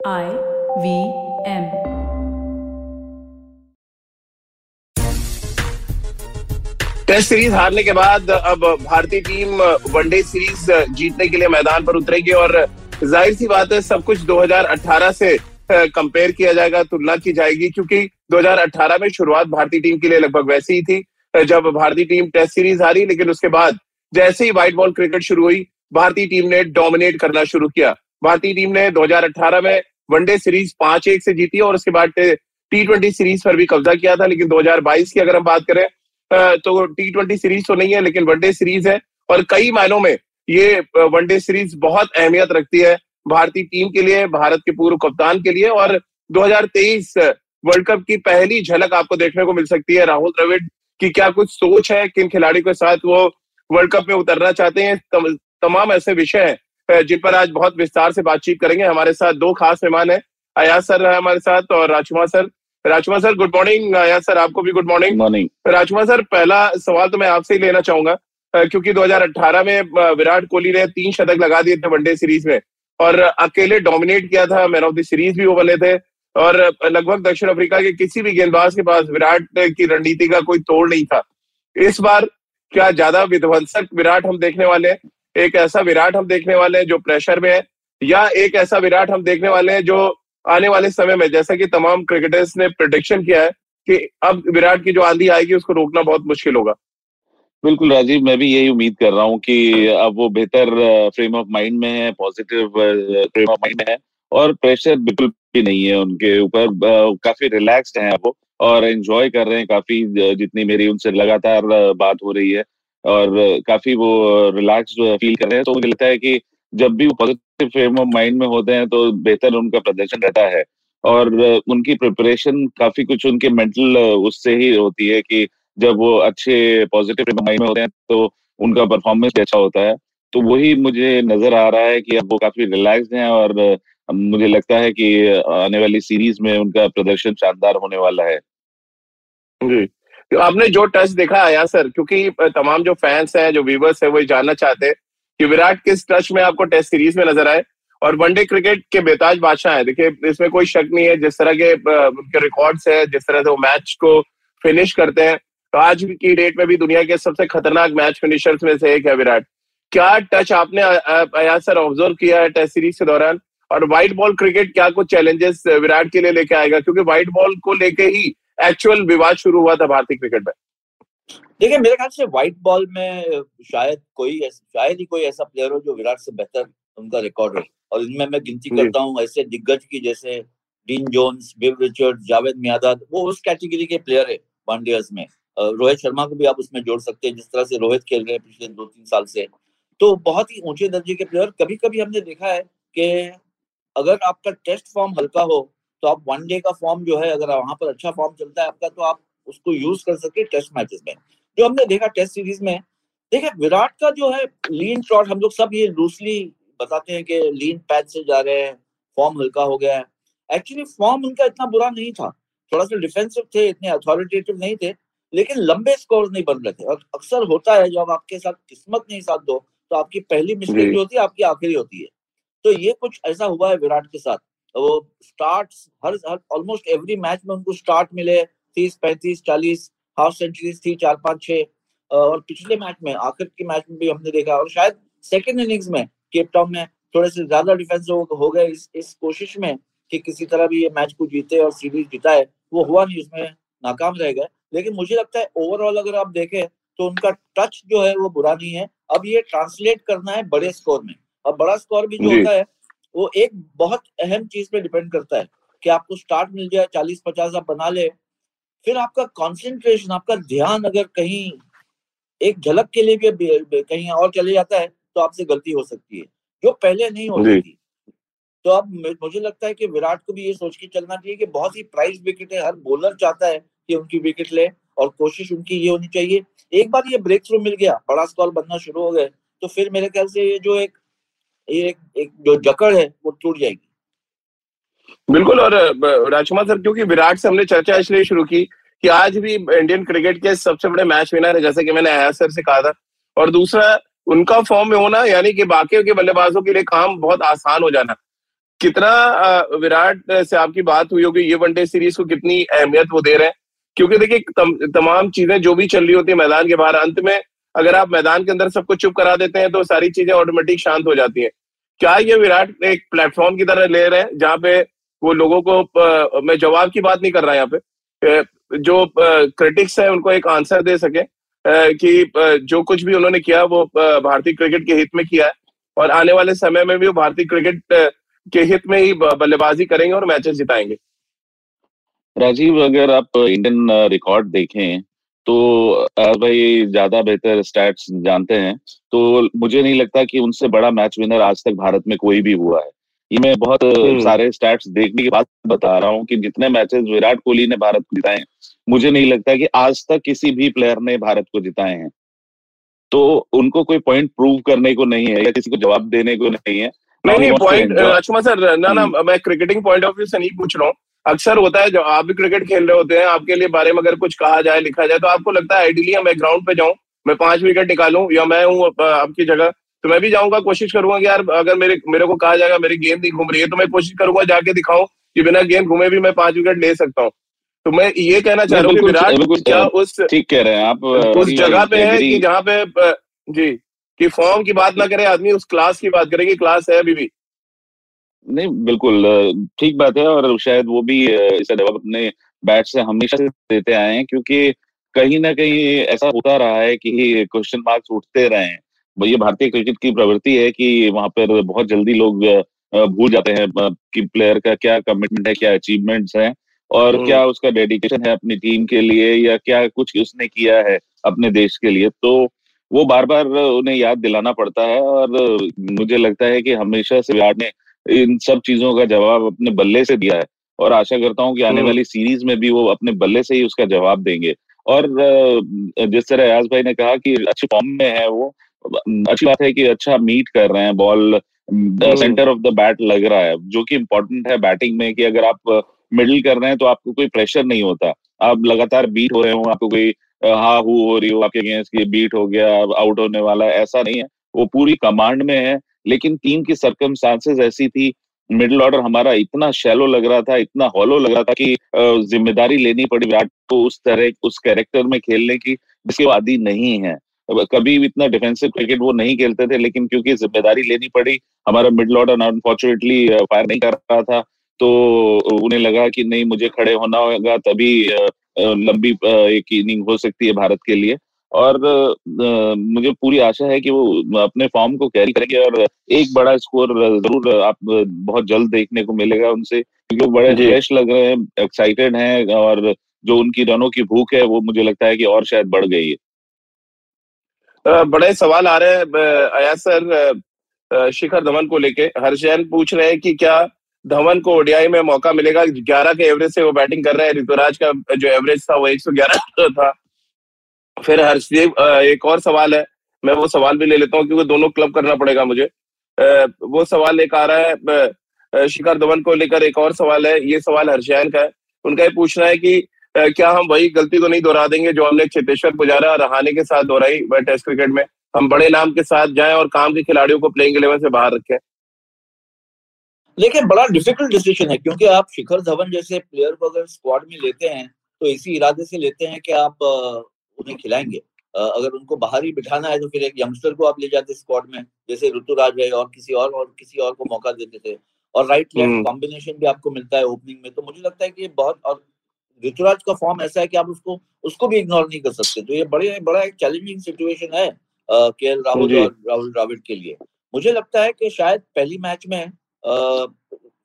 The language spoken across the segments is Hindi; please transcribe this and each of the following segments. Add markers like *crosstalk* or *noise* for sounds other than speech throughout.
I V M. Test series हारने के बाद अब भारतीय टीम वनडे सीरीज़ जीतने के लिए मैदान पर उतरेगी और ज़ाहिर सी बात है सब कुछ 2018 से कंपेयर किया जाएगा, तुलना की जाएगी, क्योंकि 2018 में शुरुआत भारतीय टीम के लिए लगभग वैसी ही थी, जब भारतीय टीम टेस्ट सीरीज़ हारी, लेकिन उसके बाद जैसे ही व्हाइट बॉल क्रिकेट शुरू हुई, भारतीय टीम ने डोमिनेट करना शुरू किया भारतीय टीम ने 2018 में वनडे सीरीज़ पाँच एक से जीती और उसके बाद टी ट्वेंटी सीरीज़ पर भी कब्जा किया था, लेकिन 2022 की अगर हम बात करें तो टी ट्वेंटी सीरीज़ तो नहीं है, लेकिन वनडे सीरीज़ है और कई मायनों में ये वनडे सीरीज़ बहुत अहमियत रखती है भारतीय टीम के लिए, भारत के पूर्व कप्तान के लिए और 2023 वर्ल्ड कप की पहली झलक आपको देखने को मिल सकती है। राहुल द्रविड़ की क्या कुछ सोच है, किन खिलाड़ी के साथ वो वर्ल्ड कप में उतरना चाहते हैं तमाम ऐसे विषय हैं। जिन पर आज बहुत विस्तार से बातचीत करेंगे। हमारे साथ दो खास मेहमान है। अयाज सर है हमारे साथ और Rajkumar sir. Rajkumar sir good morning Ayaz sir आपको भी good morning morning Rajkumar sir पहला सवाल तो मैं आपसे ही लेना चाहूँगा क्योंकि 2018 में विराट कोहली ने तीन शतक लगा दिए थे वनडे सीरीज़ में और अकेले डोमिनेट किया था मैन ऑफ़ द सीरीज़ भी वो बने थे और लगभग दक्षिण अफ्रीका के किसी भी गेंदबाज के पास विराट की रणनीति का कोई तोड़ नहीं था। इस बार क्या ज़्यादा विध्वंसक विराट हम देखने वाले हैं? एक ऐसा विराट हम देखने वाले हैं जो प्रेशर में है, या एक ऐसा विराट हम देखने वाले हैं जो आने वाले समय में, जैसा कि तमाम क्रिकेटर्स ने प्रोडिक्शन किया है कि अब विराट की जो आंधी आएगी, उसको रोकना बहुत मुश्किल होगा। बिल्कुल राजीव, मैं भी यही उम्मीद कर रहा हूँ कि अब वो बेहतर फ्रेम ऑफ़ माइंड में है पॉजिटिव फ्रेम ऑफ़ माइंड में है, और प्रेशर बिल्कुल भी नहीं है उनके ऊपर काफ़ी रिलैक्स्ड हैं वो, और एंजॉय कर रहे हैं काफ़ी जितनी मेरी उनसे लगातार बात हो रही है। और काफ़ी वो रिलैक्स फील कर रहे हैं। तो मुझे लगता है कि जब भी वो पॉजिटिव फ्रेम ऑफ़ माइंड में होते हैं तो बेहतर उनका प्रदर्शन रहता है। और उनकी प्रिपरेशन काफ़ी कुछ उनके मेंटल उससे ही होती है कि जब वो अच्छे पॉजिटिव फ्रेम ऑफ़ माइंड में होते हैं तो उनका परफॉर्मेंस भी अच्छा होता है। तो वही मुझे नज़र आ रहा है कि अब वो काफ़ी रिलैक्स हैं और मुझे लगता है कि आने वाली सीरीज़ में उनका प्रदर्शन शानदार होने वाला है। जी। आपने जो टच देखा आया सर क्योंकि तमाम जो फैंस हैं, जो व्यूवर्स हैं, वो जानना चाहते हैं कि विराट किस टच में आपको टेस्ट सीरीज़ में नज़र आए। और वनडे क्रिकेट के बेताज बादशाह है। देखिए, इसमें कोई शक नहीं है, जिस तरह के उनके रिकॉर्ड्स है, जिस तरह से वो मैच को फिनिश करते हैं तो आज की डेट में भी दुनिया के सबसे खतरनाक मैच फिनिशर्स में से एक है विराट। क्या टच आपने अयाज सर ऑब्ज़र्व किया है टेस्ट सीरीज़ के दौरान? और व्हाइट बॉल क्रिकेट क्या कुछ चैलेंजेस विराट के लिए लेके आएगा? क्योंकि व्हाइट बॉल को लेके ही एक्चुअल विवाद शुरू हुआ था भारतीय क्रिकेट में। देखिए मेरे ख्याल से व्हाइट बॉल में शायद कोई शायद ही कोई ऐसा प्लेयर हो जो विराट से बेहतर उनका रिकॉर्ड हो और इनमें मैं गिनती करता हूँ ऐसे दिग्गज की जैसे Dean Jones Bill Richard Javed Miandad वो उस कैटेगरी के प्लेयर है वनडेयर्स में। रोहित शर्मा को भी आप उसमें जोड़ सकते हैं जिस तरह से रोहित खेल रहे हैं पिछले दो तीन साल से। तो बहुत ही ऊँचे दर्जे के प्लेयर कभी कभी हमने देखा है कि अगर आपका टेस्ट फॉर्म हल्का हो तो आप वन डे का फॉर्म जो है अगर वहाँ पर अच्छा फॉर्म चलता है आपका तो आप उसको यूज़ कर सके टेस्ट मैचेस में। जो हमने देखा टेस्ट सीरीज़ में देखिए विराट का जो है लीन शॉट हम लोग सब ये लूसली बताते हैं कि लीन पैच से जा रहे हैं फॉर्म हल्का हो गया है। एक्चुअली फॉर्म उनका इतना बुरा नहीं था। थोड़ा सा डिफेंसिव थे इतने अथॉरिटेटिव नहीं थे लेकिन लंबे स्कोर नहीं बन रहे थे। और अक्सर होता है जब आपके साथ किस्मत नहीं साथ दो तो आपकी पहली मिस्टेक जो होती है आपकी आखिरी होती है। तो ये कुछ ऐसा हुआ है विराट के साथ। वो स्टार्ट हर ऑलमोस्ट एवरी मैच में उनको स्टार्ट मिले तीस पैंतीस चालीस हाफ़ सेंचुरीज थी चार पाँच छह। और पिछले मैच में आखिर के मैच में भी हमने देखा और शायद सेकेंड इनिंग्स में केपटाउन में थोड़े से ज़्यादा डिफेंस हो गए इस इस कोशिश में कि किसी तरह भी ये मैच को जीते और सीरीज़ जिताए वो हुआ नहीं उसमें नाकाम रह गए। लेकिन मुझे लगता है ओवरऑल अगर आप देखें तो उनका टच जो है वो बुरा नहीं है। अब ये ट्रांसलेट करना है बड़े स्कोर में। और बड़ा स्कोर भी जो। होता है वो एक बहुत अहम चीज़ पे डिपेंड करता है कि आपको स्टार्ट मिल जाए चालीस पचास आप बना ले। फिर आपका कंसंट्रेशन आपका ध्यान अगर कहीं एक झलक के लिए भी कहीं और चले जाता है तो आपसे गलती हो सकती है जो पहले नहीं होती थी। तो अब मुझे लगता है कि विराट को भी ये सोच के चलना चाहिए कि बहुत ही प्राइस विकेट है हर बॉलर चाहता है कि उनकी विकेट ले और कोशिश उनकी ये होनी चाहिए। एक बार ये ब्रेक थ्रू मिल गया बड़ा स्कॉल बनना शुरू हो गए तो फिर मेरे ख्याल से ये जो एक एक, एक जो जकड़ है वो टूट जाएगी। बिल्कुल और राजकुमार सर क्योंकि विराट से हमने चर्चा इसलिए शुरू की कि आज भी इंडियन क्रिकेट के सबसे बड़े मैच विनर है जैसे कि मैंने आया सर से कहा था। और दूसरा उनका फॉर्म में होना यानी कि बाकी के बल्लेबाजों के लिए काम बहुत आसान हो जाना। कितना विराट से आपकी बात हुई होगी ये वनडे सीरीज़ को कितनी अहमियत वो दे रहे हैं। क्योंकि देखिए तम, तमाम चीज़ें जो भी चल रही होती है मैदान के बाहर अंत में अगर आप मैदान के अंदर सबको चुप करा देते हैं तो सारी चीज़ें ऑटोमेटिक शांत हो जाती हैं। क्या ये विराट एक प्लेटफॉर्म की तरह ले रहे हैं, जहाँ पे वो लोगों को मैं जवाब की बात नहीं कर रहा यहाँ पे जो क्रिटिक्स है उनको एक आंसर दे सके कि जो कुछ भी उन्होंने किया वो भारतीय क्रिकेट के हित में किया है, और आने वाले समय में भी वो भारतीय क्रिकेट के हित में ही बल्लेबाजी करेंगे और मैचेस जिताएँगे। राजीव, अगर आप इंडियन रिकॉर्ड देखें तो भाई ज़्यादा बेहतर स्टैट्स जानते हैं। तो मुझे नहीं लगता कि उनसे बड़ा मैच विनर आज तक भारत में कोई भी हुआ है। ये मैं बहुत हम्म। सारे स्टैट्स देखने के बाद बता रहा हूँ कि जितने मैचेस विराट कोहली ने भारत को जिताए मुझे नहीं लगता कि आज तक किसी भी प्लेयर ने भारत को जिताए हैं। तो उनको कोई पॉइंट प्रूव करने को नहीं है या किसी को जवाब देने को नहीं है। नहीं नहीं पॉइंट अच्छा सर ना ना हम्म। मैं क्रिकेटिंग पॉइंट ऑफ़ व्यू से नहीं पूछ रहा हूँ। अक्सर होता है जब आप भी क्रिकेट खेल रहे होते हैं आपके लिए बारे में अगर कुछ कहा जाए लिखा जाए तो आपको लगता है आइडियली मैं ग्राउंड पे जाऊँ मैं पाँच विकेट निकालूं या मैं हूँ आपकी जगह तो मैं भी जाऊँगा कोशिश करूँगा कि यार अगर मेरे मेरे को कहा जाएगा मेरी गेंद नहीं घूम रही है तो मैं कोशिश करूँगा जाके दिखाऊँ कि बिना गेंद घूमे भी मैं पाँच विकेट ले सकता हूँ। तो मैं ये कहना चाह रहा हूँ विराट क्या उस ठीक कह रहे हैं आप उस जगह पे है कि जहाँ पे जी कि फॉर्म की बात ना करे आदमी उस क्लास की बात करे कि क्लास है अभी भी। नहीं बिल्कुल ठीक बात है और शायद वो भी इसे जवाब अपने बैट से हमेशा से देते आए हैं क्योंकि कहीं ना कहीं ऐसा होता रहा है कि क्वेश्चन मार्क्स उठते रहे हैं ये भारतीय क्रिकेट की प्रवृत्ति है कि वहाँ पर बहुत जल्दी लोग भूल जाते हैं कि प्लेयर का क्या कमिटमेंट है क्या अचीवमेंट्स हैं और हम्म। क्या उसका डेडिकेशन है अपनी टीम के लिए या क्या कुछ उसने किया है अपने देश के लिए तो वो बार बार उन्हें याद दिलाना पड़ता है और मुझे लगता है कि हमेशा से विराट ने इन सब चीज़ों का जवाब अपने बल्ले से दिया है। और आशा करता हूँ कि आने हम्म। वाली सीरीज़ में भी वो अपने बल्ले से ही उसका जवाब देंगे। और जिस तरह अयाज भाई ने कहा कि अच्छे फॉर्म में है वो अच्छी बात है कि अच्छा मीट कर रहे हैं ball centre of the bat लग रहा है जो कि इम्पोर्टेंट है बैटिंग में कि अगर आप मिडिल कर रहे हैं तो आपको कोई प्रेशर नहीं होता। आप लगातार बीट हो रहे हो आपको कोई हा हु हो रही हो आपके अगेंस्ट की बीट हो गया आउट होने वाला ऐसा नहीं है। वो पूरी कमांड में है लेकिन टीम की सरकमस्टांसेस ऐसी थी मिडिल ऑर्डर हमारा इतना शैलो लग रहा था, इतना हॉलो लग रहा था कि ज़िम्मेदारी लेनी पड़ी विराट को उस तरह, उस कैरेक्टर में खेलने की, जिसके आदि नहीं है। कभी इतना डिफेंसिव क्रिकेट वो नहीं खेलते थे, लेकिन क्योंकि ज़िम्मेदारी लेनी पड़ी, हमारा मिडिल ऑर्डर अनफॉर्चुनेटली फायर नहीं कर रहा था तो उन्हें लगा कि नहीं, मुझे खड़े होना होगा, तभी लंबी एक इनिंग हो सकती है भारत के लिए। और मुझे पूरी आशा है कि वो अपने फॉर्म को कैरी करेंगे और एक बड़ा स्कोर ज़रूर आप बहुत जल्द देखने को मिलेगा उनसे क्योंकि वो बड़े फ्रेश लग रहे हैं एक्साइटेड हैं और जो उनकी रनों की भूख है वो मुझे लगता है कि और शायद बढ़ गई है। बड़े सवाल आ रहे हैं आया सर शिखर धवन को लेके। हर्षैन पूछ रहे हैं कि क्या धवन को ओडियाई में मौका मिलेगा? ग्यारह के एवरेज से वो बैटिंग कर रहे हैं ऋतुराज का जो एवरेज था वो एक सौ ग्यारह *laughs* था। फिर हर्षदेव एक और सवाल है, मैं वो सवाल भी ले लेता हूँ क्योंकि दोनों क्लब करना पड़ेगा मुझे। वो सवाल एक आ रहा है शिखर धवन को लेकर एक और सवाल है, ये सवाल हर्षैन का है। उनका ये पूछना है कि क्या हम वही गलती तो नहीं दोहरा देंगे जो हमने चेतेश्वर पुजारा और रहाने के साथ दोहराई टेस्ट क्रिकेट में? हम बड़े नाम के साथ जाएँ और काम के खिलाड़ियों को प्लेइंग इलेवन से बाहर रखें। लेकिन बड़ा डिफ़िकल्ट डिसीज़न है, क्योंकि आप शिखर धवन जैसे प्लेयर को अगर स्क्वाड में लेते हैं तो इसी इरादे से लेते हैं कि आप उन्हें खिलाएँगे। अगर उनको बाहर ही बिठाना है तो फिर एक यंगस्टर को आप ले जाते स्क्वाड में जैसे ऋतुराज है और किसी और और किसी और को मौका देते थे। और राइट लेफ़्ट कॉम्बिनेशन भी आपको मिलता है ओपनिंग में तो मुझे लगता है कि बहुत और ऋतुराज का फॉर्म ऐसा है कि आप उसको उसको भी इग्नोर नहीं कर सकते। तो ये बड़े बड़ा एक चैलेंजिंग सिचुएशन है के एल राहुल और राहुल द्राविड के लिए। मुझे लगता है कि शायद पहली मैच में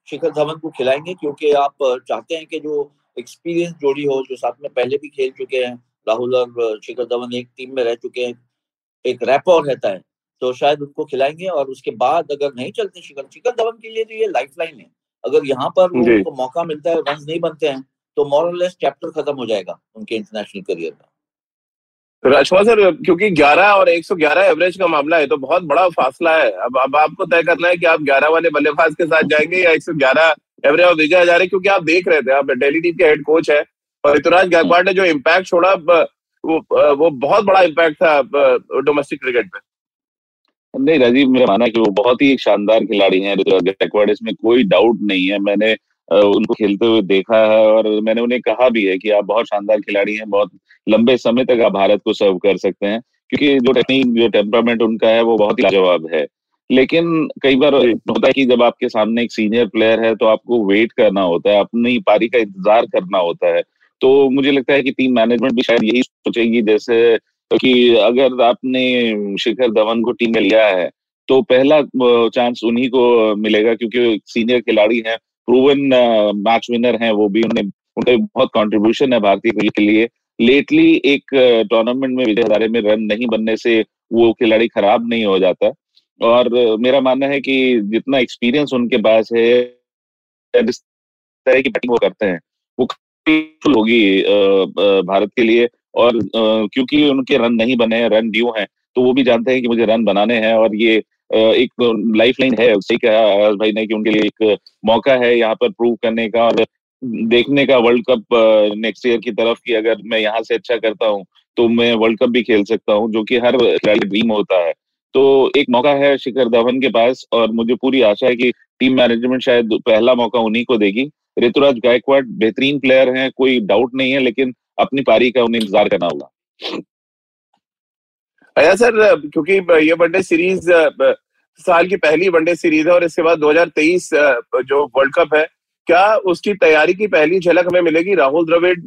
शिखर धवन को खिलाएँगे क्योंकि आप चाहते हैं कि जो एक्सपीरियंस जोड़ी हो जो साथ में पहले भी खेल चुके हैं राहुल और शिखर धवन एक टीम में रह चुके हैं। एक रैपर रहता है तो शायद उनको खिलाएँगे और उसके बाद अगर नहीं चलते शिखर शिखर धवन के लिए तो ये लाइफ लाइन है। अगर यहाँ पर उनको मौका मिलता है रन नहीं बनते हैं तो मॉरलेस चैप्टर खत्म हो जाएगा उनके इंटरनेशनल करियर का। राजकुमार तो सर क्योंकि 11 और 111 एवरेज का मामला है तो बहुत बड़ा फासला है। अब अब आपको तय करना है कि आप 11 वाले बल्लेबाज के साथ जाएँगे या 111 एवरेज और विजय हजारे क्योंकि आप देख रहे थे आप डेली टीम के हेड कोच है। और ऋतुराज गायकवाड़ ने जो इम्पैक्ट छोड़ा वो वो बहुत बड़ा इम्पैक्ट था डोमेस्टिक क्रिकेट पे। नहीं राजीव मेरा माना कि वो बहुत ही एक शानदार खिलाड़ी हैं गैकवाड इसमें कोई डाउट नहीं है। मैंने उनको खेलते हुए देखा है और मैंने उन्हें कहा भी है कि आप बहुत शानदार खिलाड़ी हैं बहुत लंबे समय तक आप भारत को सर्व कर सकते हैं क्योंकि जो टेक्निक जो टेम्परामेंट उनका है वो बहुत ही लाजवाब है। लेकिन कई बार होता है कि जब आपके सामने एक सीनियर प्लेयर है तो आपको वेट करना होता है अपनी पारी का इंतज़ार करना होता है। तो मुझे लगता है कि टीम मैनेजमेंट भी शायद यही सोचेगी, जैसे कि अगर आपने शिखर धवन को टीम में लिया है तो पहला चांस उन्हीं को मिलेगा क्योंकि सीनियर खिलाड़ी हैं प्रूवन मैच विनर हैं, वो भी उन्हें, उनका बहुत कंट्रीब्यूशन है भारतीय क्रिकेट के लिए। लेटली एक टूर्नामेंट में विजय हजारे में रन नहीं बनने से वो खिलाड़ी खराब नहीं हो जाता। और मेरा मानना है कि जितना एक्सपीरियंस उनके पास है, जिस तरह की बैटिंग वो करते हैं, वो होगी भारत के लिए। और क्योंकि उनके रन नहीं बने हैं, रन ड्यू हैं तो वो भी जानते हैं कि मुझे रन बनाने हैं और ये एक लाइफ लाइन है सही कहा भाई ने कि उनके लिए एक मौका है यहाँ पर प्रूव करने का और देखने का वर्ल्ड कप नेक्स्ट ईयर की तरफ़ की अगर मैं यहाँ से अच्छा करता हूँ तो मैं वर्ल्ड कप भी खेल सकता हूँ, जो कि हर खिलाड़ी ड्रीम होता है। तो एक मौका है शिखर धवन के पास और मुझे पूरी आशा है कि टीम मैनेजमेंट शायद पहला मौका उन्हीं को देगी। ऋतुराज गायकवाड़ बेहतरीन प्लेयर हैं, कोई डाउट नहीं है, लेकिन अपनी पारी का उन्हें इंतज़ार करना होगा। अया सर, क्योंकि ये वनडे सीरीज़, साल की पहली वनडे सीरीज़ है और इसके बाद 2023 जो वर्ल्ड कप है, क्या उसकी तैयारी की पहली झलक हमें मिलेगी? राहुल द्रविड़,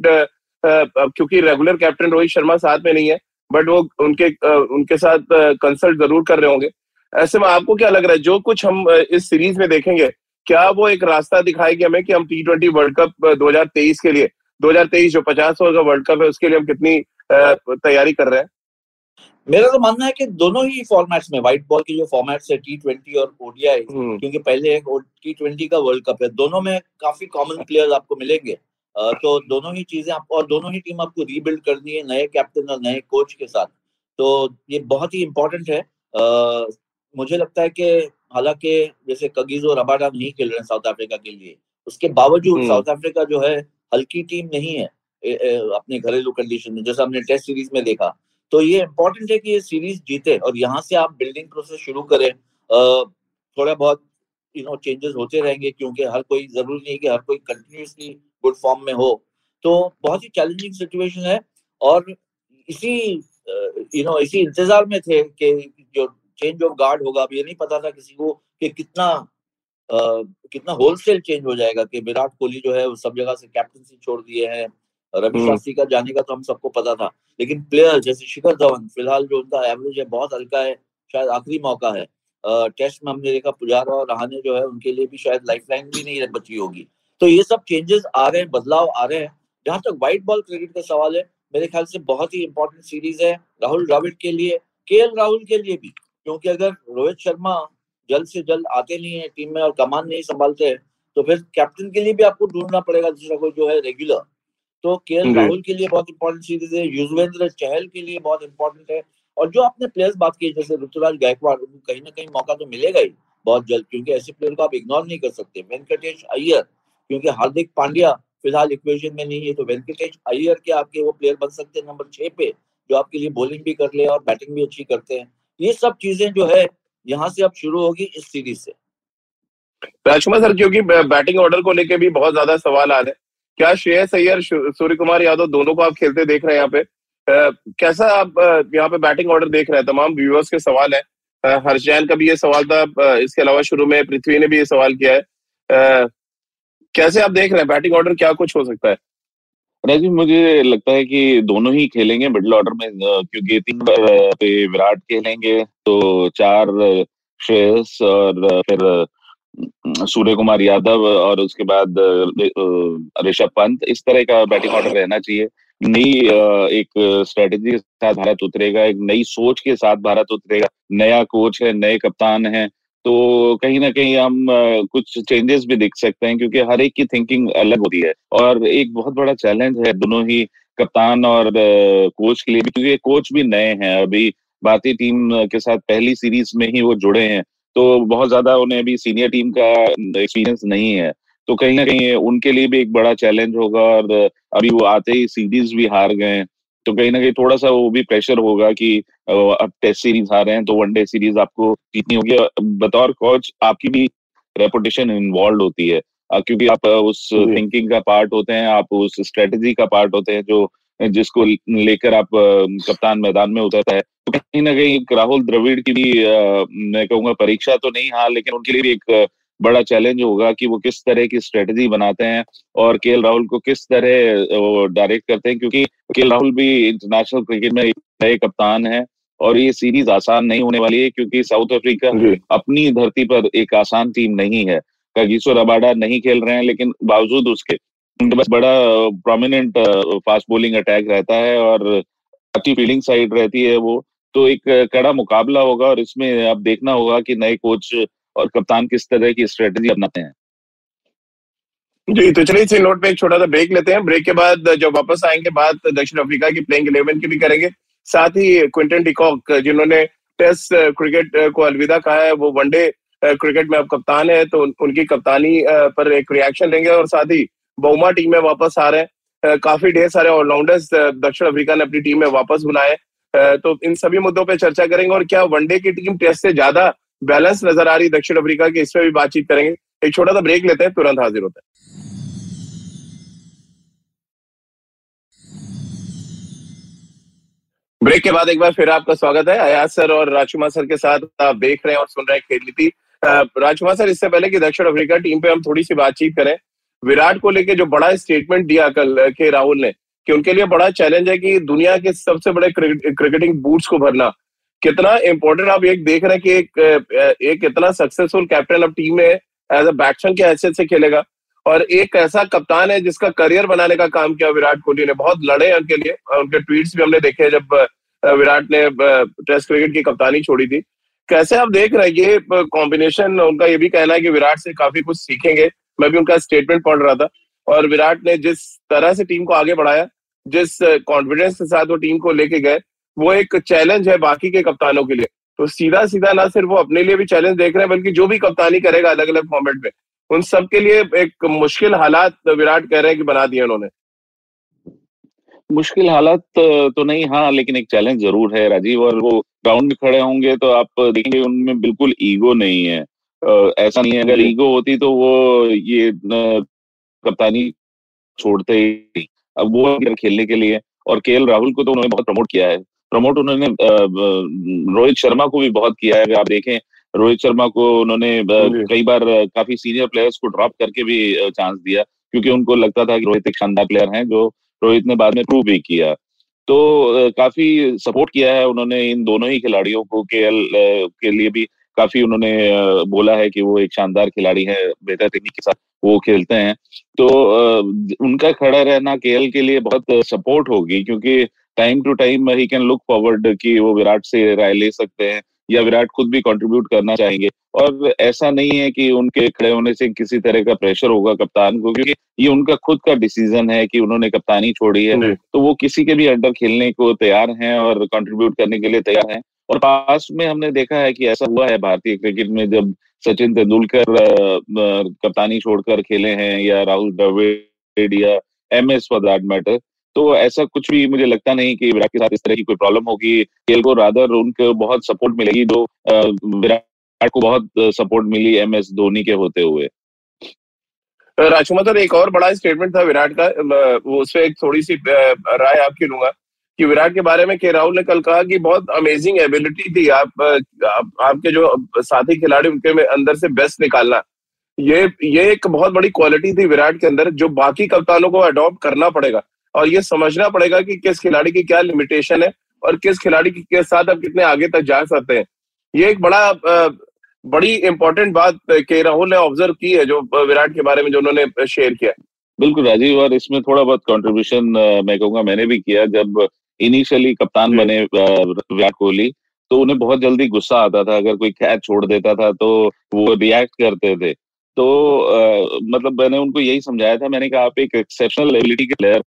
क्योंकि रेगुलर कैप्टन रोहित शर्मा साथ में नहीं है बट वो उनके उनके साथ कंसल्ट ज़रूर कर रहे होंगे। ऐसे में आपको क्या लग रहा है, जो कुछ हम, इस सीरीज़ में देखेंगे क्या वो एक रास्ता दिखाएगी हमें कि हम टी ट्वेंटी वर्ल्ड कप 2023 के लिए 2023 जो पचास ओवर का वर्ल्ड कप है उसके लिए हम कितनी तैयारी कर रहे हैं? मेरा तो मानना है कि दोनों ही फॉर्मेट्स में व्हाइट बॉल के जो फॉर्मेट्स है टी ट्वेंटी और ओडीआई हम्म। क्योंकि पहले एक टी ट्वेंटी का वर्ल्ड कप है दोनों में काफ़ी कॉमन प्लेयर्स आपको मिलेंगे। तो दोनों ही चीज़ें आपको और दोनों ही टीम आपको रीबिल्ड करनी है नए कैप्टन और नए कोच के साथ। तो ये बहुत ही इम्पोर्टेंट है। मुझे लगता है कि हालाँकि जैसे कगीजो रबाडा नहीं खेल रहे हैं साउथ अफ्रीका के लिए उसके बावजूद साउथ हम्म। अफ्रीका जो है हल्की टीम नहीं है अपने घरेलू कंडीशन में जैसा हमने टेस्ट सीरीज़ में देखा। तो ये इंपॉर्टेंट है कि ये सीरीज़ जीते और यहाँ से आप बिल्डिंग प्रोसेस शुरू करें। थोड़ा बहुत यू नो चेंजेस होते रहेंगे क्योंकि हर कोई ज़रूरी नहीं है कि हर कोई कंटिन्यूसली गुड फॉर्म में हो। तो बहुत ही चैलेंजिंग सिचुएशन है और इसी यू नो इसी इंतज़ार में थे कि जो चेंज ऑफ़ गार्ड होगा अब ये नहीं पता था किसी को कि कितना uh, कितना होलसेल चेंज हो जाएगा कि विराट कोहली जो है वो सब जगह से कैप्टनसी छोड़ दिए हैं। रवि हम्म। शास्त्री का जाने का तो हम सबको पता था लेकिन प्लेयर जैसे शिखर धवन फ़िलहाल जो उनका एवरेज है बहुत हल्का है शायद आखिरी मौका है। टेस्ट में हमने देखा पुजारा और रहाने जो है उनके लिए भी शायद लाइफलाइन भी नहीं बची होगी। तो ये सब चेंजेस आ रहे हैं बदलाव आ रहे हैं। जहाँ तक व्हाइट बॉल क्रिकेट का सवाल है मेरे ख्याल से बहुत ही इंपॉर्टेंट सीरीज़ है राहुल द्रविड़ के लिए के राहुल के लिए भी। क्योंकि अगर रोहित शर्मा जल्द से जल्द आते नहीं है टीम में और कमान नहीं संभालते तो फिर कैप्टन के लिए भी आपको ढूंढना पड़ेगा दूसरा कोई जो है रेगुलर तो के राहुल के लिए बहुत इंपॉर्टेंट सीरीज़ है युजवेंद्र चहल के लिए बहुत इंपॉर्टेंट है और जो आपने प्लेयर्स बात की जैसे ऋतुराज गायकवाड़ उनको कहीं ना कहीं मौका तो मिलेगा ही बहुत जल्द क्योंकि ऐसे प्लेयर को आप इग्नोर नहीं कर सकते। वेंकटेश अय्यर क्योंकि हार्दिक पांड्या फ़िलहाल इक्वेशन में नहीं है तो वेंकटेश अय्यर के आपके वो प्लेयर बन सकते हैं नंबर छह पे जो आपके लिए बॉलिंग भी कर ले और बैटिंग भी अच्छी करते हैं। ये सब चीज़ें जो है यहाँ से अब शुरू होगी इस सीरीज़ से। राजकुमार सर क्योंकि बैटिंग ऑर्डर को लेके भी बहुत ज़्यादा सवाल आ रहे हैं। क्या श्रेयस अय्यर सूर्य कुमार यादव दोनों को आप खेलते देख रहे हैं यहाँ पे? आ, कैसा आप यहाँ पे बैटिंग ऑर्डर देख रहे हैं? तमाम व्यूअर्स के सवाल है। हर्ष जैन का भी ये सवाल था इसके अलावा शुरू में पृथ्वी ने भी ये सवाल किया है। आ, कैसे आप देख रहे हैं? बैटिंग ऑर्डर क्या कुछ हो सकता है? राजीव मुझे लगता है कि दोनों ही खेलेंगे मिडिल ऑर्डर में क्योंकि तीन पे विराट खेलेंगे तो चार श्रेयस और फिर सूर्य कुमार यादव और उसके बाद ऋषभ पंत। इस तरह का बैटिंग ऑर्डर रहना चाहिए। नई एक स्ट्रेटेजी के साथ भारत उतरेगा, एक नई सोच के साथ भारत उतरेगा। नया कोच है, नए कप्तान है तो कहीं ना कहीं हम कुछ चेंजेस भी देख सकते हैं, क्योंकि हर एक की थिंकिंग अलग होती है। और एक बहुत बड़ा चैलेंज है दोनों ही कप्तान और कोच के लिए भी, क्योंकि कोच भी नए हैं। अभी भारतीय टीम के साथ पहली सीरीज़ में ही वो जुड़े हैं तो बहुत ज़्यादा उन्हें अभी सीनियर टीम का एक्सपीरियंस नहीं है। तो कहीं ना कहीं उनके लिए भी एक बड़ा चैलेंज होगा और अभी वो आते ही सीरीज़ भी हार गए तो कहीं ना कहीं थोड़ा सा वो भी प्रेशर होगा कि अब टेस्ट सीरीज़ आ रहे हैं तो वनडे सीरीज़ आपको जीतनी होगी। बतौर कोच आपकी भी रेपुटेशन इन्वॉल्व होती है। क्योंकि आप उस थिंकिंग का पार्ट होते हैं आप उस स्ट्रेटजी का पार्ट होते हैं जो जिसको लेकर आप कप्तान मैदान में उतरता है। तो कहीं ना कहीं राहुल द्रविड़ की भी मैं कहूँगा परीक्षा तो नहीं हाँ लेकिन उनके लिए भी एक बड़ा चैलेंज होगा कि वो किस तरह की स्ट्रेटजी बनाते हैं और के राहुल को किस तरह डायरेक्ट करते हैं। क्योंकि के राहुल भी इंटरनेशनल क्रिकेट में एक नए कप्तान है। और ये सीरीज़ आसान नहीं होने वाली है क्योंकि साउथ अफ्रीका अपनी धरती पर एक आसान टीम नहीं है। कगिसो रबाडा नहीं खेल रहे हैं लेकिन बावजूद उसके उनके पास बड़ा प्रोमिनेंट फास्ट बॉलिंग अटैक रहता है और अच्छी फील्डिंग साइड रहती है वो। तो एक कड़ा मुकाबला होगा और इसमें अब देखना होगा कि नए कोच और कप्तान किस तरह की स्ट्रेटेजी अपनाते हैं। जी तो चलिए इसी नोट पे एक छोटा सा ब्रेक लेते हैं। ब्रेक के बाद जब वापस आएँगे बात दक्षिण अफ्रीका की प्लेइंग इलेवन की भी करेंगे। साथ ही क्विंटन डिकॉक जिन्होंने टेस्ट क्रिकेट को अलविदा कहा है, वो वनडे क्रिकेट में अब कप्तान है तो उनकी कप्तानी पर एक रिएक्शन लेंगे और साथ ही बहुमा टीम में वापस आ रहे हैं। काफ़ी ढेर सारे ऑलराउंडर्स दक्षिण अफ्रीका ने अपनी टीम में वापस बुलाए। तो इन सभी मुद्दों पर चर्चा करेंगे और क्या वनडे की टीम टेस्ट से ज़्यादा बैलेंस नज़र आ रही दक्षिण अफ्रीका की इसमें भी बातचीत करेंगे। एक छोटा सा ब्रेक लेते हैं, तुरंत हाजिर होते हैं। ब्रेक के बाद एक बार फिर आपका स्वागत है। अयाज सर और राजकुमार सर के साथ आप देख रहे हैं और सुन रहे हैं खेल नीति। राजकुमार सर, इससे पहले कि दक्षिण अफ्रीका टीम पे हम थोड़ी सी बातचीत करें, विराट को लेके जो बड़ा स्टेटमेंट दिया कल के राहुल ने, कि उनके लिए बड़ा चैलेंज है कि दुनिया के सबसे बड़े क्रिकेटिंग बूट्स को भरना। कितना इंपॉर्टेंट आप एक देख रहे हैं कि एक एक इतना सक्सेसफुल कैप्टन अब टीम में एज अ बैट्समैन के हैसियत से खेलेगा। और एक ऐसा कप्तान है जिसका करियर बनाने का काम किया विराट कोहली ने। बहुत लड़े उनके लिए। उनके ट्वीट्स भी हमने देखे जब विराट ने टेस्ट क्रिकेट की कप्तानी छोड़ी थी। कैसे आप देख रहे हैं ये कॉम्बिनेशन उनका ये भी कहना है कि विराट से काफ़ी कुछ सीखेंगे। मैं भी उनका स्टेटमेंट पढ़ रहा था। और विराट ने जिस तरह से टीम को आगे बढ़ाया, जिस कॉन्फिडेंस के साथ वो टीम को लेके गए, वो एक चैलेंज है बाकी के कप्तानों के लिए। तो सीधा सीधा ना सिर्फ़ वो अपने लिए भी चैलेंज देख रहे हैं, बल्कि जो भी कप्तानी करेगा अलग अलग फॉर्मेट में। उन सब के लिए एक मुश्किल हालात विराट कह रहे हैं कि बना दिए उन्होंने। मुश्किल हालत तो नहीं हाँ लेकिन एक चैलेंज ज़रूर है राजीव और वो ग्राउंड में खड़े होंगे तो आप देखेंगे उनमें बिल्कुल ईगो नहीं है। ऐसा नहीं है अगर ईगो होती तो वो ये कप्तानी छोड़ते ही अब वो खेलने के लिए और के राहुल को तो उन्होंने बहुत प्रमोट किया है। प्रमोट उन्होंने रोहित शर्मा को भी बहुत किया है अगर आप देखें। रोहित शर्मा को उन्होंने कई बार काफ़ी सीनियर प्लेयर्स को ड्रॉप करके भी चांस दिया क्योंकि उनको लगता था कि रोहित एक शानदार प्लेयर हैं जो रोहित ने बाद में प्रूव भी किया। तो काफ़ी सपोर्ट किया है उन्होंने इन दोनों ही खिलाड़ियों को केएल के लिए भी काफ़ी उन्होंने बोला है कि वो एक शानदार खिलाड़ी है, बेहतर टेक्निक के साथ वो खेलते हैं। तो उनका खड़ा रहना केएल के लिए बहुत सपोर्ट होगी क्योंकि time to time he can look forward कि वो विराट से राय ले सकते हैं। या विराट खुद भी कंट्रीब्यूट करना चाहेंगे। और ऐसा नहीं है कि उनके खड़े होने से किसी तरह का प्रेशर होगा कप्तान को क्योंकि ये उनका खुद का डिसीज़न है कि उन्होंने कप्तानी छोड़ी है। तो वो किसी के भी अंडर खेलने को तैयार हैं और कंट्रीब्यूट करने के लिए तैयार हैं। और पास्ट में हमने देखा है कि ऐसा हुआ है भारतीय क्रिकेट में जब सचिन तेंदुलकर कप्तानी छोड़कर खेले हैं या राहुल द्रविड़ या M S for that matter तो ऐसा कुछ भी मुझे लगता नहीं कि विराट के साथ इस तरह की कोई प्रॉब्लम होगी। खेल को रादर उनको बहुत सपोर्ट मिलेगी जो विराट को बहुत सपोर्ट मिली एम एस धोनी के होते हुए। राजकुमार एक और बड़ा स्टेटमेंट था विराट का उससे एक थोड़ी सी राय आपकी लूँगा कि विराट के बारे में के राहुल ने कल कहा कि बहुत अमेजिंग एबिलिटी थी आप, आप आपके जो साथी खिलाड़ी उनके में अंदर से बेस्ट निकालना। ये ये एक बहुत बड़ी क्वालिटी थी विराट के अंदर जो बाकी कप्तानों को अडॉप्ट करना पड़ेगा। और ये समझना पड़ेगा कि किस खिलाड़ी की क्या लिमिटेशन है और किस खिलाड़ी के साथ आप कितने आगे तक जा सकते हैं। ये एक बड़ा बड़ी इंपॉर्टेंट बात के राहुल ने ऑब्ज़र्व की है जो विराट के बारे में जो उन्होंने शेयर किया। बिल्कुल राजीव और इसमें थोड़ा बहुत कंट्रीब्यूशन मैं कहूँगा मैंने भी किया। जब इनिशियली कप्तान बने विराट कोहली तो उन्हें बहुत जल्दी गुस्सा आता था। अगर कोई कैच छोड़ देता था तो वो रिएक्ट करते थे। तो आ, मतलब मैंने उनको यही समझाया था। मैंने कहा आप एक एक्सेप्शनल एबिलिटी के प्लेयर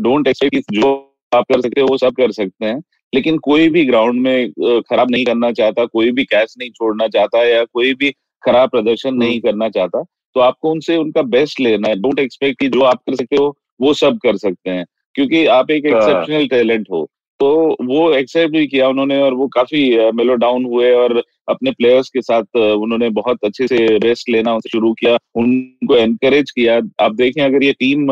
डोंट एक्सपेक्ट जो आप कर सकते हो वो सब कर सकते हैं। लेकिन कोई भी ग्राउंड में खराब नहीं करना चाहता कोई भी कैच नहीं छोड़ना चाहता या कोई भी खराब प्रदर्शन हम्म। नहीं करना चाहता तो आपको उनसे उनका बेस्ट लेना है। डोंट एक्सपेक्ट कि जो आप कर सकते हो वो सब कर सकते हैं। क्योंकि आप एक एक्सेप्शनल हाँ। टैलेंट हो। तो वो एक्सेप्ट भी किया उन्होंने और वो काफ़ी मेलो डाउन हुए और अपने प्लेयर्स के साथ उन्होंने बहुत अच्छे से रेस्ट लेना शुरू किया। उनको एनकरेज किया। आप देखें अगर ये टीम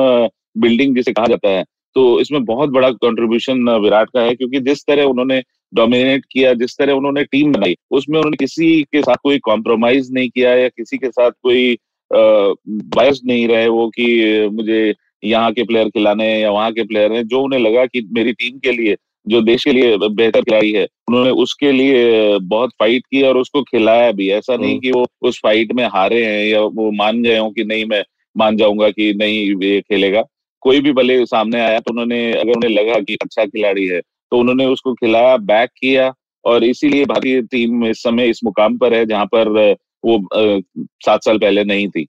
बिल्डिंग जिसे कहा जाता है तो इसमें बहुत बड़ा कंट्रीब्यूशन विराट का है क्योंकि जिस तरह उन्होंने डोमिनेट किया जिस तरह उन्होंने टीम बनाई उसमें उन्होंने किसी के साथ कोई कॉम्प्रोमाइज नहीं किया या किसी के साथ कोई बायस नहीं रहे वो कि मुझे यहाँ के प्लेयर खिलाने या वहाँ के प्लेयर हैं जो उन्हें लगा कि मेरी टीम के लिए जो देश के लिए बेहतर खिलाड़ी है उन्होंने उसके लिए बहुत फाइट की और उसको खिलाया भी ऐसा नहीं हम्म। कि वो उस फाइट में हारे हैं या वो मान गए हो कि नहीं मैं मान जाऊँगा कि नहीं ये खेलेगा कोई भी भले सामने आया तो उन्होंने, अगर उन्हें लगा कि अच्छा खिलाड़ी है तो उन्होंने उसको खिलाया, बैक किया और इसीलिए भारतीय टीम इस समय इस मुकाम पर है जहाँ पर वो सात साल पहले नहीं थी।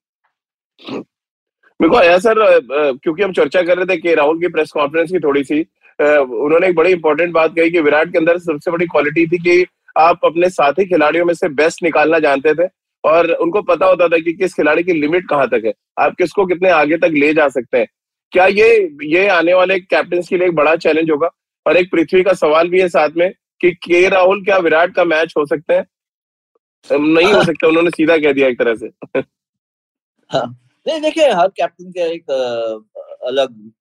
मेरे को आया सर क्योंकि हम चर्चा कर रहे थे कि राहुल की प्रेस कॉन्फ्रेंस की थोड़ी सी उन्होंने एक बड़ी इंपॉर्टेंट बात कही कि विराट के अंदर सबसे बड़ी क्वालिटी थी कि आप अपने साथी खिलाड़ियों में से बेस्ट निकालना जानते थे और उनको पता होता था कि किस खिलाड़ी की लिमिट कहाँ तक है, आप किसको कितने आगे तक ले जा सकते हैं। क्या ये ये आने वाले कैप्टन के लिए एक बड़ा चैलेंज होगा? और एक पृथ्वी का सवाल भी है साथ में कि के राहुल क्या विराट का मैच हो सकते हैं? नहीं हो सकता उन्होंने सीधा कह दिया एक तरह से। हाँ। नहीं देखिए हर कैप्टन का एक अलग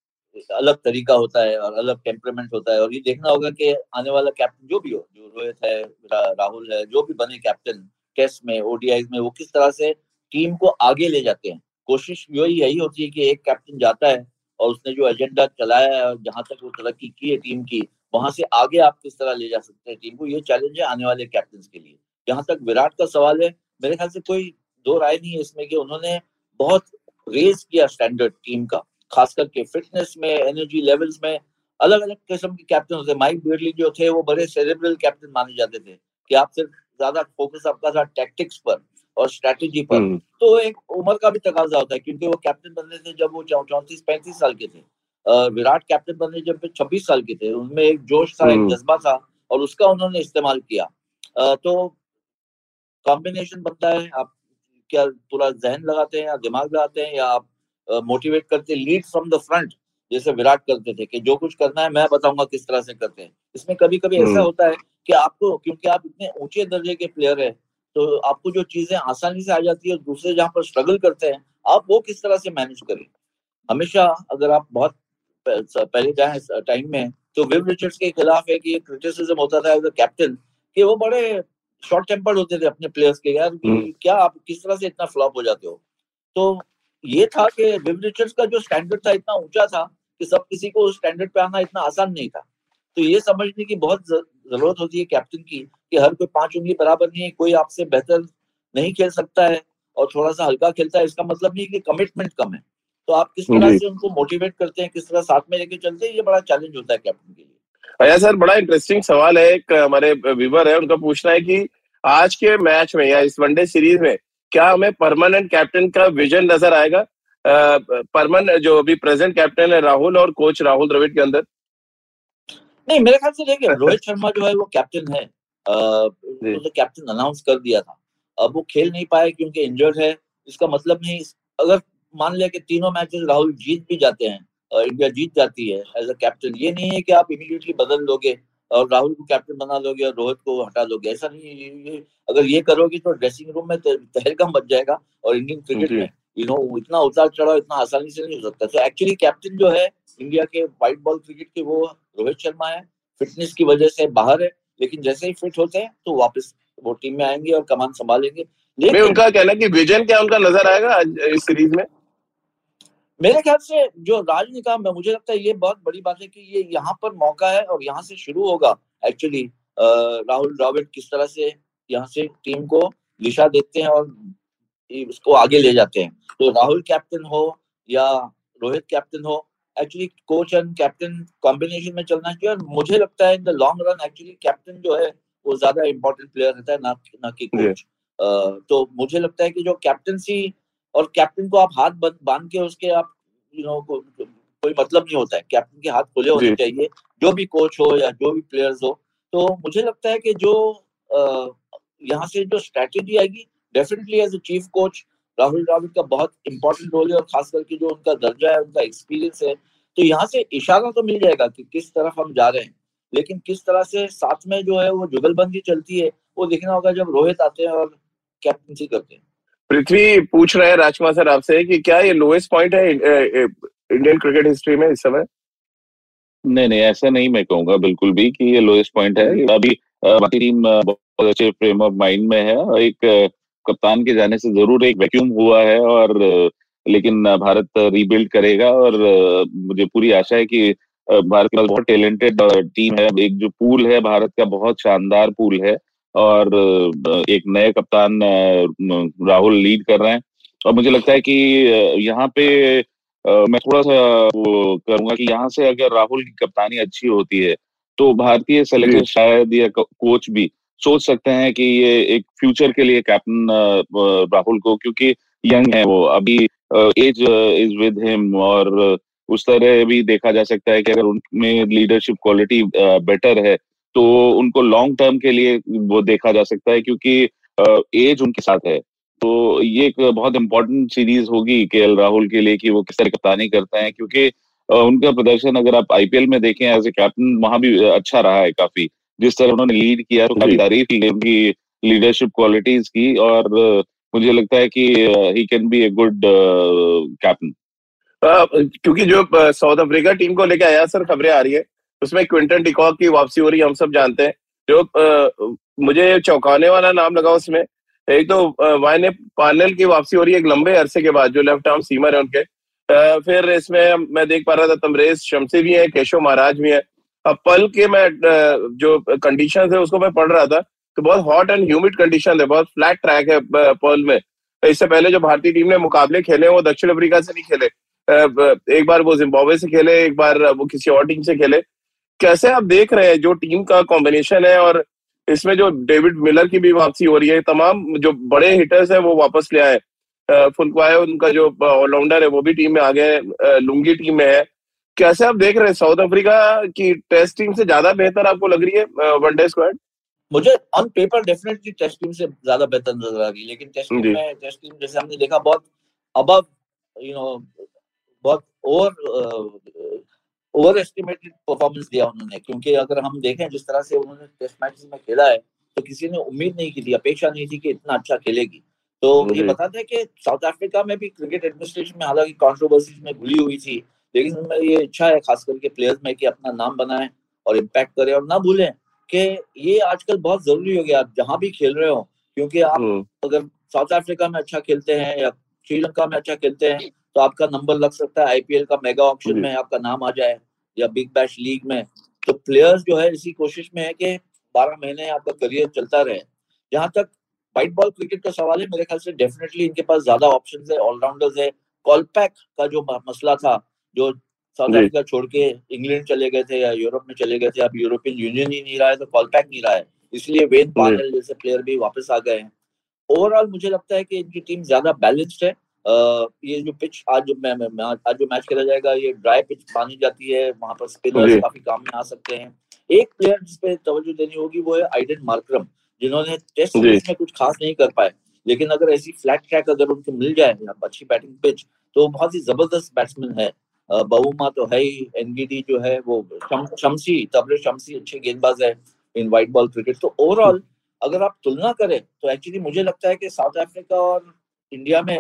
अलग तरीका होता है और अलग टेम्परामेंट होता है। और ये देखना होगा कि आने वाला कैप्टन जो भी हो जो रोहित है राहुल है जो भी बने कैप्टन टेस्ट में ओडीआई में वो किस तरह से टीम को आगे ले जाते हैं। कोशिश यही यही होती है कि एक कैप्टन जाता है और उसने जो एजेंडा चलाया है और जहाँ तक वो तरक्की की है टीम की, वहाँ से आगे आप किस तरह ले जा सकते हैं टीम को? ये चैलेंज है आने वाले कैप्टन के लिए। जहाँ तक विराट का सवाल है, मेरे ख्याल से कोई दो राय नहीं है इसमें कि उन्होंने बहुत रेज किया स्टैंडर्ड टीम का, खास करके फिटनेस में एनर्जी लेवल्स में। अलग अलग किस्म के कैप्टन होते माइक बियरली जो थे, वो बड़े सेरेब्रल कैप्टन माने जाते थे कि आप सिर्फ़ ज़्यादा फोकस आपका था टैक्टिक्स पर। और स्ट्रेटेजी पर हम्म। तो एक उम्र का भी तकाजा होता है क्योंकि वो कैप्टन बनने थे जब वो चौंतीस पैंतीस साल के थे विराट कैप्टन बनने जब छब्बीस साल के थे उनमें एक जोश था एक हम्म। जज्बा था और उसका उन्होंने इस्तेमाल किया तो कॉम्बिनेशन बनता है आप क्या पूरा जहन लगाते हैं या दिमाग लगाते हैं या आप मोटिवेट करते लीड फ्रॉम द फ्रंट जैसे विराट करते थे कि जो कुछ करना है मैं बताऊँगा किस तरह से करते हैं इसमें कभी कभी ऐसा हम्म। होता है कि आपको क्योंकि आप इतने ऊँचे दर्जे के प्लेयर है तो आपको जो चीज़ें आसानी से आ जाती है दूसरे जहाँ पर स्ट्रगल करते हैं आप वो किस तरह से मैनेज करें? हमेशा अगर आप बहुत पहले जाए टाइम में तो विव रिचर्ड्स के खिलाफ है कि क्रिटिसिज्म होता था एज अ कैप्टन कि वो बड़े शॉर्ट टेम्पर्ड होते थे अपने प्लेयर्स के यार हम्म। क्या आप किस तरह से इतना फ्लॉप हो जाते हो? तो ये था कि विव रिचर्ड्स का जो स्टैंडर्ड था इतना ऊँचा था कि सब किसी को स्टैंडर्ड पे आना इतना आसान नहीं था। तो ये समझने की बहुत ज़रूरत होती है कैप्टन की कि हर कोई पाँच उंगली बराबर नहीं है कोई आपसे बेहतर नहीं खेल सकता है और थोड़ा सा हल्का खेलता है इसका मतलब नहीं कि कमिटमेंट कम है। तो आप किस तरह से उनको मोटिवेट करते हैं किस तरह साथ में लेके चलते हैं ये बड़ा चैलेंज होता है कैप्टन के लिए। भैया सर बड़ा इंटरेस्टिंग सवाल है एक हमारे व्यूवर है उनका पूछना है कि आज के मैच में या इस वनडे सीरीज़ में क्या हमें परमानेंट कैप्टन का विजन नज़र आएगा? परमानेंट जो अभी प्रेजेंट कैप्टन है राहुल और कोच राहुल द्रविड़ के अंदर। नहीं मेरे ख्याल से देखिए *laughs* रोहित शर्मा जो है वो कैप्टन है। तो कैप्टन अनाउंस कर दिया था। अब वो खेल नहीं पाए क्योंकि इंजर्ड है इसका मतलब नहीं अगर मान लिया कि तीनों मैचेस राहुल जीत भी जाते हैं इंडिया जीत जाती है एज अ कैप्टन ये नहीं है कि आप इमीडिएटली बदल दोगे और राहुल को कैप्टन बना लोगे और रोहित को हटा दोगे ऐसा नहीं अगर ये करोगे तो ड्रेसिंग रूम में तहलका मच जाएगा और इंडियन क्रिकेट में यू नो इतना उतार चढ़ाव इतना आसानी से नहीं हो सकता। तो एक्चुअली कैप्टन जो है इंडिया के व्हाइट बॉल क्रिकेट के वो रोहित शर्मा है फिटनेस की वजह से बाहर है लेकिन जैसे ही फिट होते हैं तो वापस वो टीम में आएँगे और कमान संभालेंगे। लेकिन उनका कहना कि विजन क्या उनका नज़र आएगा इस सीरीज़ में? मेरे ख्याल से जो राज ने कहा मुझे लगता है ये बहुत बड़ी बात है कि ये यहाँ पर मौका है और यहाँ से शुरू होगा। एक्चुअली राहुल द्रविड किस तरह से यहाँ से टीम को दिशा देते हैं और उसको आगे ले जाते हैं। तो राहुल कैप्टन हो या रोहित कैप्टन हो actually coach and captain combination में चलना चाहिए और मुझे लगता है in the long run actually captain जो है वो ज़्यादा इंपॉर्टेंट प्लेयर रहता है ना ना कि कोच तो मुझे लगता है कि जो कैप्टनसी और कैप्टन को आप हाथ बाँध के उसके आप यू नो को, कोई मतलब नहीं होता है। कैप्टन के हाथ खुले होने चाहिए जो भी कोच हो या जो भी प्लेयर्स हो। तो मुझे लगता है कि जो यहाँ से जो स्ट्रेटेजी आएगी definitely as a chief coach Rahul Dravid का बहुत इंपॉर्टेंट रोल है और खास करके जो उनका दर्जा है उनका एक्सपीरियंस है तो यहाँ से इशारा तो मिल जाएगा कि किस तरफ़ हम जा रहे हैं। लेकिन किस तरह से साथ में जो है वो जुगलबंदी चलती है वो देखना होगा जब रोहित आते हैं और कैप्टनसी करते हैं। पृथ्वी पूछ रहे हैं राजकुमार सर आपसे कि क्या ये लोएस्ट पॉइंट है इंडियन क्रिकेट हिस्ट्री में इस समय? नहीं नहीं ऐसा नहीं मैं कहूँगा बिल्कुल भी कि ये लोएस्ट पॉइंट है। अभी बाकी टीम बहुत अच्छे फ्रेम ऑफ़ माइंड में है। एक कप्तान के जाने से ज़रूर एक वैक्यूम हुआ है और लेकिन भारत रीबिल्ड करेगा और मुझे पूरी आशा है कि भारत के पास बहुत टैलेंटेड टीम है। एक जो पूल है भारत का बहुत शानदार पूल है और एक नए कप्तान राहुल लीड कर रहे हैं। और मुझे लगता है कि यहाँ पे मैं थोड़ा सा वो करूँगा कि यहाँ से अगर राहुल की कप्तानी अच्छी होती है तो भारतीय सेलेक्टर शायद या कोच भी सोच सकते हैं कि ये एक फ्यूचर के लिए कैप्टन राहुल को, क्योंकि यंग है वो। अभी एज इज़ विद हिम और उस तरह भी देखा जा सकता है कि अगर उनमें लीडरशिप क्वालिटी बेटर है तो उनको लॉन्ग टर्म के लिए वो देखा जा सकता है, क्योंकि एज उनके साथ है। तो ये एक बहुत इंपॉर्टेंट सीरीज़ होगी के राहुल के लिए कि वो किस तरह कप्तानी करते हैं, क्योंकि उनका प्रदर्शन अगर आप आईपीएल में देखें, एज ए कैप्टन, वहाँ भी अच्छा रहा है काफ़ी। जिस तरह उन्होंने लीड किया तो काफ़ी तारीफ़ की उनकी लीडरशिप क्वालिटीज की और मुझे लगता है कि he can be a good captain क्योंकि जो साउथ अफ्रीका टीम को लेकर आया सर खबरें आ रही है उसमें क्विंटन टिकॉक की वापसी हो रही है हम सब जानते हैं। जो आ, मुझे चौंकाने वाला नाम लगा उसमें एक तो वाइने पानल की वापसी हो रही है एक लंबे अरसे के बाद जो लेफ़्ट आर्म सीमर है उनके। आ, फिर इसमें मैं देख पा रहा था तमरेज शमसी भी है केशव महाराज भी है अब पल के मैं जो कंडीशन है, उसको मैं पढ़ रहा था तो बहुत हॉट एंड ह्यूमिड कंडीशन है, बहुत फ्लैट ट्रैक है पर्ल में। इससे पहले जो भारतीय टीम ने मुकाबले खेले, वो दक्षिण अफ्रीका से नहीं खेले। एक बार वो जिम्बाब्वे से खेले, एक बार वो किसी और टीम से खेले। कैसे आप देख रहे हैं, जो टीम का कॉम्बिनेशन है और इसमें जो डेविड मिलर की भी वापसी हो रही है, तमाम जो बड़े हिटर्स है, वो वापस ले आए। फुलकवाए उनका जो ऑलराउंडर है, वो भी टीम में आ गए लुंगी टीम में है। कैसे आप देख रहे हैं साउथ अफ्रीका की टेस्ट टीम से ज़्यादा बेहतर आपको लग रही है वनडे स्क्वाड मुझे on paper definitely test team से ज़्यादा बेहतर नज़र आ रही लेकिन टेस्ट टीम में टेस्ट टीम जैसे हमने देखा बहुत अबव यू नो बहुत ओवर ओवर एस्टिमेटेड परफॉर्मेंस दिया उन्होंने। क्योंकि अगर हम देखें जिस तरह से उन्होंने टेस्ट मैच में खेला है तो किसी ने उम्मीद नहीं की थी अपेक्षा नहीं थी कि इतना अच्छा खेलेगी। तो ये बताते हैं कि साउथ अफ्रीका में भी क्रिकेट एडमिनिस्ट्रेशन में हालाँकि कंट्रोवर्सीज में घुली हुई थी लेकिन उनमें ये इच्छा है खास करके प्लेयर्स में कि अपना नाम बनाएँ और इम्पैक्ट करें और ना भूलें कि ये आजकल बहुत ज़रूरी हो गया। आप जहाँ भी खेल रहे हो क्योंकि आप हम्म। अगर साउथ अफ्रीका में अच्छा खेलते हैं या श्रीलंका में अच्छा खेलते हैं तो आपका नंबर लग सकता है। आईपीएल का मेगा ऑप्शन में आपका नाम आ जाए या बिग बैश लीग में। तो प्लेयर्स जो है इसी कोशिश में है कि बारह महीने आपका करियर चलता रहे। जहाँ तक वाइट बॉल क्रिकेट का सवाल है मेरे ख्याल से डेफिनेटली इनके पास ज़्यादा ऑप्शन है ऑलराउंडर्स है। कॉलपैक का जो मसला था जो साउथ अफ्रीका छोड़ के इंग्लैंड चले गए थे या यूरोप में चले गए थे अब यूरोपियन यूनियन ही नहीं रहा है तो कॉलपैक नहीं रहा है। इसलिए वेन पार्नल जैसे प्लेयर भी वापस आ गए हैं। ओवरऑल मुझे लगता है कि इनकी टीम ज़्यादा बैलेंस्ड है। आ, ये जो पिच आज जो मैं, मैं आज जो मैच खेला जाएगा ये ड्राई पिच मानी जाती है। वहाँ पर स्पिनर्स काफ़ी काम में आ सकते हैं। एक प्लेयर जिसपे तवज्जो देनी होगी वो है आइडन मार्क्रम जिन्होंने टेस्ट सीरीज़ में कुछ खास नहीं कर पाए। लेकिन अगर ऐसी फ्लैट ट्रैक अगर उनको मिल जाए अच्छी बैटिंग पिच तो बहुत ही ज़बरदस्त बैट्समैन है। बहुमा तो है ही एनबीडी जो है वो शम, शमसी तबरे शमसी अच्छे गेंदबाज है इन व्हाइट बॉल क्रिकेट तो ओवरऑल अगर आप तुलना करें तो एक्चुअली मुझे लगता है कि साउथ अफ्रीका और इंडिया में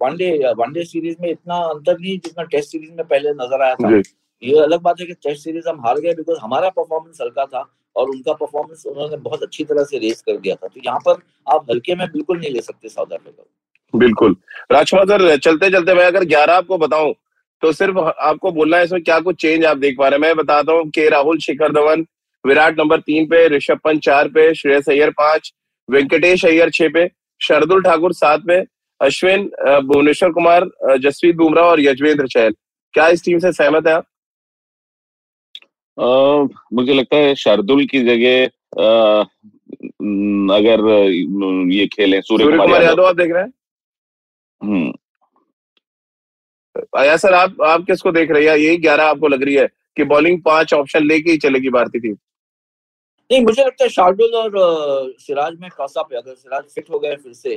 one day one day series में इतना अंतर नहीं जितना टेस्ट सीरीज़ में पहले नज़र आया था। ये अलग बात है कि टेस्ट सीरीज़ हम हार गए बिकॉज़ हमारा परफॉर्मेंस हल्का था और उनका परफॉर्मेंस उन्होंने बहुत अच्छी तरह से रेस कर दिया था। तो यहाँ पर आप हल्के में बिल्कुल नहीं ले सकते साउथ अफ्रीका बिल्कुल। राजकुमार सर चलते चलते मैं अगर ग्यारह आपको बताऊँ तो सिर्फ़ आपको बोलना है इसमें क्या कुछ चेंज आप देख पा रहे हैं। मैं बताता हूँ के राहुल शिखर धवन विराट नंबर तीन पे ऋषभ पंत चार पे श्रेयस अय्यर पाँच वेंकटेश अय्यर छह पे शरदुल ठाकुर सात पे अश्विन भुवनेश्वर कुमार जसप्रीत बुमराह और यजवेंद्र चहल। क्या इस टीम से सहमत है आप? मुझे लगता है शार्दुल की जगह अगर ये खेलें सूर्य कुमार यादव आप देख रहे हैं? आया सर आप आप किसको देख रहे हैं? यही ग्यारह आपको लग रही है कि बॉलिंग पाँच ऑप्शन लेके ही चलेगी भारतीय टीम नहीं मुझे लगता है शार्दुल और सिराज में टॉसअप है अगर सिराज फिट हो गए फिर से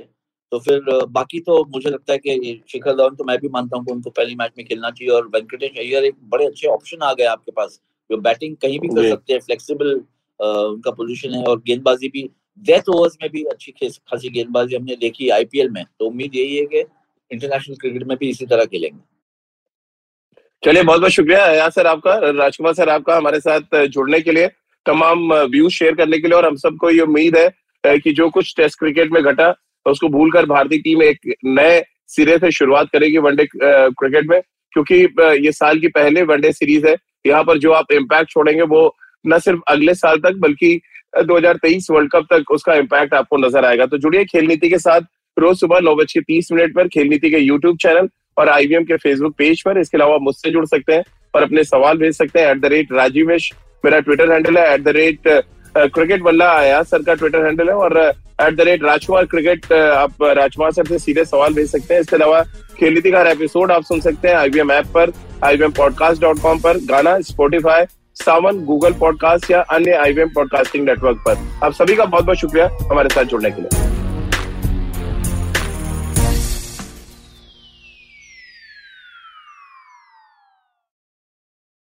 तो फिर बाकी तो मुझे लगता है कि शिखर धवन तो मैं भी मानता हूँ उनको पहली मैच में खेलना चाहिए और वेंकटेश अय्यर एक बड़े अच्छे ऑप्शन आ गए आपके पास जो बैटिंग कहीं भी कर सकते हैं फ्लेक्सिबल उनका पोजीशन है और गेंदबाजी भी डेथ ओवर्स में भी अच्छी खासी गेंदबाजी हमने देखी आईपीएल में तो उम्मीद यही है कि इंटरनेशनल क्रिकेट में भी इसी तरह खेलेंगे। चलिए, बहुत बहुत शुक्रिया या सर आपका, राजकुमार सर आपका हमारे साथ जुड़ने के लिए। तमाम व्यूज़ शेयर करने के लिए और हम सबको ये उम्मीद है कि जो कुछ टेस्ट क्रिकेट में घटा, उसको भूलकर भारतीय टीम एक नए सिरे से शुरुआत करेगी वनडे क्रिकेट में, क्योंकि ये साल की पहले वनडे सीरीज़ है। यहाँ पर जो आप इम्पैक्ट छोड़ेंगे, वो न सिर्फ़ अगले साल तक, बल्कि 2023 वर्ल्ड कप तक उसका इम्पैक्ट आपको नज़र आएगा। तो जुड़िए खेल नीति के साथ। रोज सुबह नौ बज के तीस मिनट पर खेल नीति के यूट्यूब चैनल और आईवीएम के फेसबुक पेज पर। इसके अलावा मुझसे जुड़ सकते हैं और अपने सवाल भेज सकते हैं एट द रेट राजीवेश मेरा ट्विटर हैंडल है एट द रेट क्रिकेट बल्ला आया सर का ट्विटर हैंडल है और at the rate Rajkumar cricket आप राजकुमार सर से सीधे सवाल भेज सकते हैं। इसके अलावा खेल नीति का एपिसोड आप सुन सकते हैं आईवीएम ऐप पर आईवीएम पॉडकास्ट डॉट कॉम पर, गाना स्पोटिफाई सावन गूगल पॉडकास्ट या अन्य आईवीएम पॉडकास्टिंग नेटवर्क पर। आप सभी का बहुत बहुत शुक्रिया हमारे साथ जुड़ने के लिए।